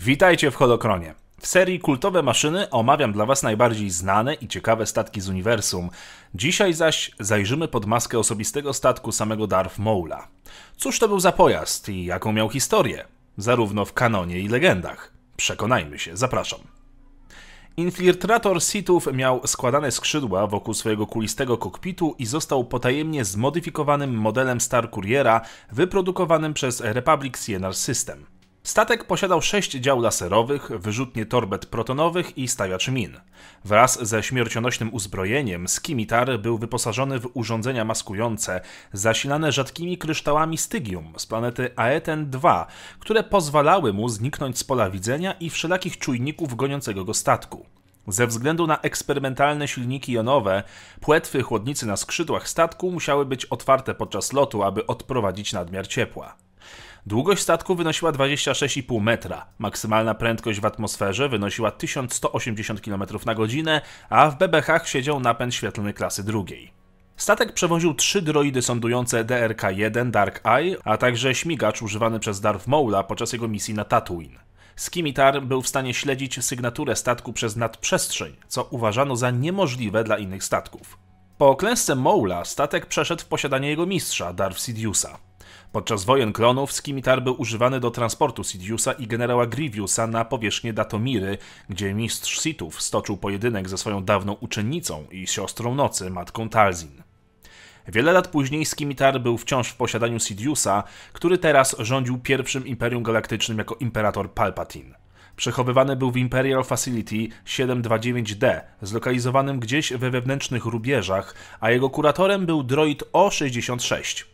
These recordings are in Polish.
Witajcie w Holokronie. W serii Kultowe Maszyny omawiam dla Was najbardziej znane i ciekawe statki z uniwersum. Dzisiaj zaś zajrzymy pod maskę osobistego statku samego Darth Maula. Cóż to był za pojazd i jaką miał historię? Zarówno w kanonie i legendach. Przekonajmy się, zapraszam. Infiltrator Sithów miał składane skrzydła wokół swojego kulistego kokpitu i został potajemnie zmodyfikowanym modelem Star Couriera wyprodukowanym przez Republic CNR System. Statek posiadał sześć dział laserowych, wyrzutnie torbet protonowych i stawiaczy min. Wraz ze śmiercionośnym uzbrojeniem Skimitar był wyposażony w urządzenia maskujące, zasilane rzadkimi kryształami stygium z planety Aeten-2, które pozwalały mu zniknąć z pola widzenia i wszelakich czujników goniącego go statku. Ze względu na eksperymentalne silniki jonowe, płetwy chłodnicy na skrzydłach statku musiały być otwarte podczas lotu, aby odprowadzić nadmiar ciepła. Długość statku wynosiła 26,5 metra, maksymalna prędkość w atmosferze wynosiła 1180 km na godzinę, a w bebechach siedział napęd świetlny klasy drugiej. Statek przewoził trzy droidy sądujące DRK-1 Dark Eye, a także śmigacz używany przez Darth Maula podczas jego misji na Tatooine. Skimitar był w stanie śledzić sygnaturę statku przez nadprzestrzeń, co uważano za niemożliwe dla innych statków. Po klęsce Maula statek przeszedł w posiadanie jego mistrza, Darth Sidiousa. Podczas wojen klonów Skimitar był używany do transportu Sidiousa i generała Grievousa na powierzchnię Datomiry, gdzie mistrz Sithów stoczył pojedynek ze swoją dawną uczennicą i siostrą nocy, matką Talzin. Wiele lat później Skimitar był wciąż w posiadaniu Sidiousa, który teraz rządził pierwszym Imperium Galaktycznym jako imperator Palpatine. Przechowywany był w Imperial Facility 729D, zlokalizowanym gdzieś we wewnętrznych rubieżach, a jego kuratorem był droid O-66.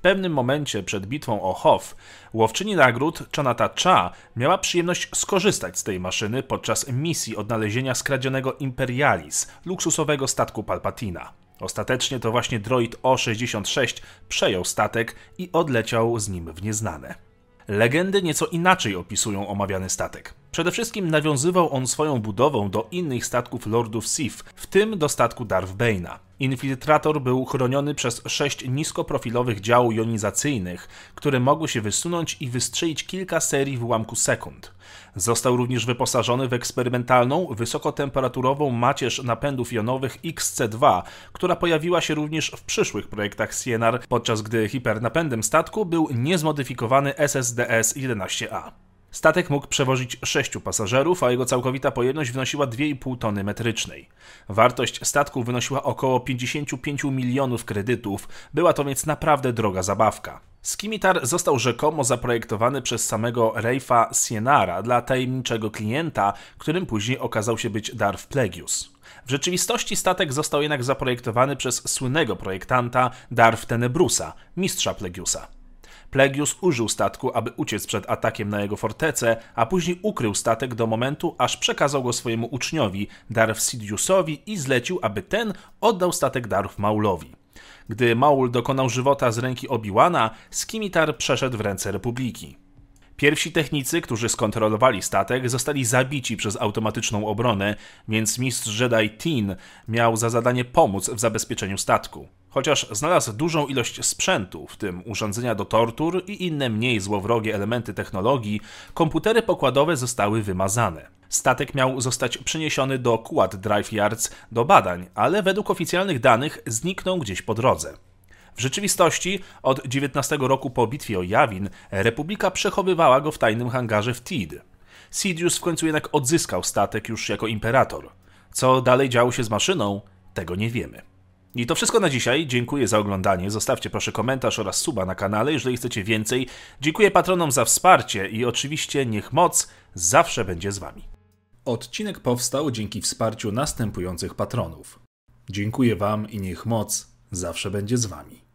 W pewnym momencie przed bitwą o Hoth, łowczyni nagród Chanata Cha miała przyjemność skorzystać z tej maszyny podczas misji odnalezienia skradzionego Imperialis, luksusowego statku Palpatina. Ostatecznie to właśnie droid O-66 przejął statek i odleciał z nim w nieznane. Legendy nieco inaczej opisują omawiany statek. Przede wszystkim nawiązywał on swoją budową do innych statków Lordów Sith, w tym do statku Darth Bane'a. Infiltrator był chroniony przez sześć niskoprofilowych dział jonizacyjnych, które mogły się wysunąć i wystrzelić kilka serii w ułamku sekund. Został również wyposażony w eksperymentalną, wysokotemperaturową macierz napędów jonowych XC2, która pojawiła się również w przyszłych projektach CNR, podczas gdy hipernapędem statku był niezmodyfikowany SSDS-11A. Statek mógł przewozić sześciu pasażerów, a jego całkowita pojemność wynosiła 2,5 tony metrycznej. Wartość statku wynosiła około 55 milionów kredytów, była to więc naprawdę droga zabawka. Skimitar został rzekomo zaprojektowany przez samego Reifa Sienara dla tajemniczego klienta, którym później okazał się być Darth Plagueis. W rzeczywistości statek został jednak zaprojektowany przez słynnego projektanta Darth Tenebrusa, mistrza Plagueusa. Plegius użył statku, aby uciec przed atakiem na jego fortecę, a później ukrył statek do momentu, aż przekazał go swojemu uczniowi, Darth Sidiousowi i zlecił, aby ten oddał statek Darth Maulowi. Gdy Maul dokonał żywota z ręki Obi-Wana, Skimitar przeszedł w ręce Republiki. Pierwsi technicy, którzy skontrolowali statek, zostali zabici przez automatyczną obronę, więc mistrz Jedi Tin miał za zadanie pomóc w zabezpieczeniu statku. Chociaż znalazł dużą ilość sprzętu, w tym urządzenia do tortur i inne mniej złowrogie elementy technologii, komputery pokładowe zostały wymazane. Statek miał zostać przeniesiony do Quad Drive Yards do badań, ale według oficjalnych danych zniknął gdzieś po drodze. W rzeczywistości od 19 roku po bitwie o Jawin Republika przechowywała go w tajnym hangarze w Tid. Sidious w końcu jednak odzyskał statek już jako imperator. Co dalej działo się z maszyną, tego nie wiemy. I to wszystko na dzisiaj. Dziękuję za oglądanie. Zostawcie proszę komentarz oraz suba na kanale, jeżeli chcecie więcej. Dziękuję patronom za wsparcie i oczywiście niech moc zawsze będzie z wami. Odcinek powstał dzięki wsparciu następujących patronów. Dziękuję wam i niech moc zawsze będzie z wami.